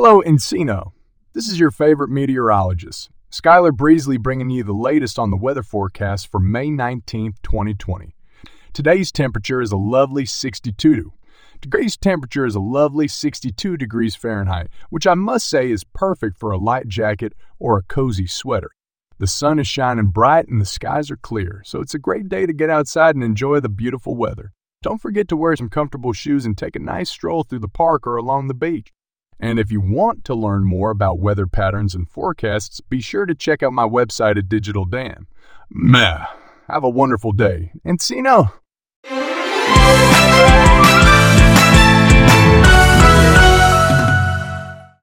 Hello, Encino. This is your favorite meteorologist, Skyler Breezly, bringing you the latest on the weather forecast for May 19th, 2020. Today's temperature is a lovely 62. Today's temperature is a lovely 62 degrees Fahrenheit, which I must say is perfect for a light jacket or a cozy sweater. The sun is shining bright and the skies are clear, so it's a great day to get outside and enjoy the beautiful weather. Don't forget to wear some comfortable shoes and take a nice stroll through the park or along the beach. And if you want to learn more about weather patterns and forecasts, be sure to check out my website at Digital Dam. Meh. Have a wonderful day. and Encino!